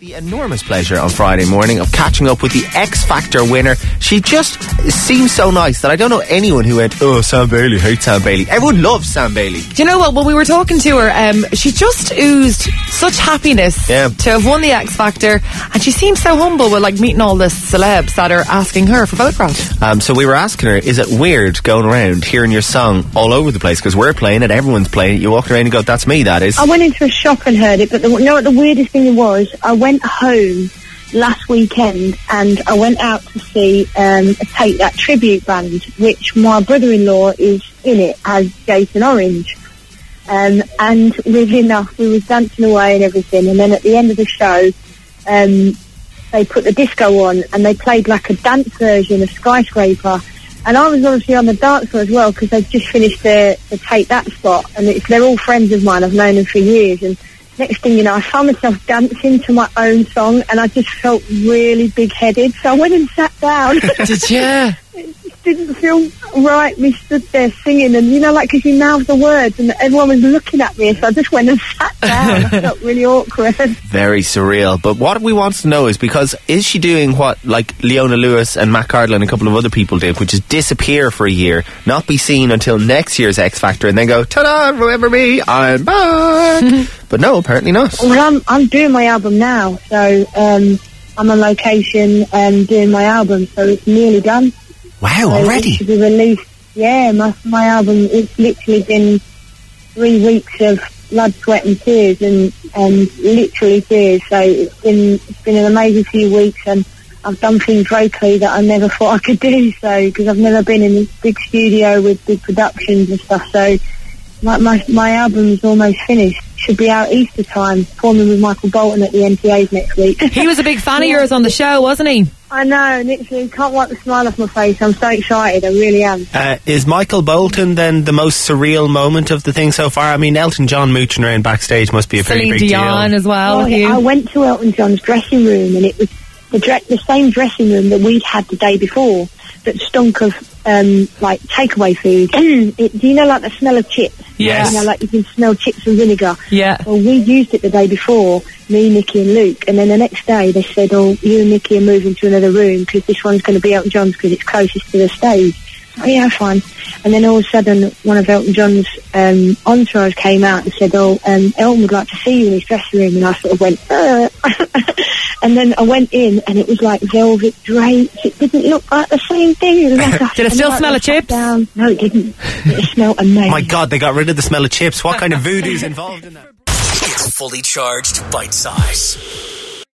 The enormous pleasure on Friday morning of catching up with the X Factor winner. She just seems so nice that I don't know anyone who went, Oh, Sam Bailey, hate Sam Bailey. Everyone loves Sam Bailey. Do you know what? When we were talking to her, um, she just oozed such happiness Yeah. to have won the X Factor, and she seems so humble with like meeting all the celebs that are asking her for photographs. Um, so we were asking her, is it weird going around hearing your song all over the place? Because we're playing it, everyone's playing it. You walk around and go, That's me, that is. I went into a shop and heard it, but the, you know what the weirdest thing was? I went home last weekend and I went out to see um, a Take That tribute band, which my brother-in-law is in it as Jason Orange. Um, and weirdly enough, we was dancing away and everything, and then at the end of the show, um, they put the disco on and they played like a dance version of Skyscraper. And I was obviously on the dance floor as well because they'd just finished their, the Take That spot, and it's, they're all friends of mine. I've known them for years, and next thing you know, I found myself dancing to my own song, and I just felt really big-headed. So I went and sat down. Did you? didn't feel right. We stood there singing, and you know, like because you mouthed the words, and everyone was looking at me, so I just went and sat down. I felt really awkward. Very surreal. But what we want to know is because is she doing what like Leona Lewis and Matt Cardle and a couple of other people did, which is disappear for a year, not be seen until next year's X Factor, and then go, ta-da, remember me, I'm back. but no, apparently not. Well, I'm I'm doing my album now, so um, I'm on location and doing my album, so it's nearly done. Wow, So already. should be released. Yeah, my my album. It's literally been three weeks of blood, sweat, and tears, and and literally tears. So it's been it's been an amazing few weeks, and I've done things vocally that I never thought I could do. So because I've never been in a big studio with big productions and stuff. So my my, my album is almost finished. Should be out Easter time, performing with Michael Bolton at the NTAs next week. He was a big fan of yours on the show, wasn't he? I know, literally, can't wipe the smile off my face. I'm so excited, I really am. Uh, is Michael Bolton then the most surreal moment of the thing so far? I mean, Elton John mooching around backstage must be a pretty Celine big Dion deal. as well. Oh, with you. I went to Elton John's dressing room, and it was the, dre- the same dressing room that we'd had the day before, that stunk of um, like takeaway food. it, do you know, like the smell of chips? Yes. You know, like you can smell chips and vinegar. Yeah. Well, we used it the day before, me, Nikki, and Luke, and then the next day they said, "Oh, you and Nikki are moving to another room because this one's going to be Elton John's because it's closest to the stage." Oh yeah, fine. And then all of a sudden, one of Elton John's um, entourage came out and said, "Oh, um, Elton would like to see you in his dressing room." And I sort of went, uh. and then I went in, and it was like velvet drapes. It didn't look like the same thing. It like a- Did it still like smell of chips? top-down- No, it didn't. It smelled amazing. My God, they got rid of the smell of chips. What kind of voodoo's involved in that? It's fully charged bite size.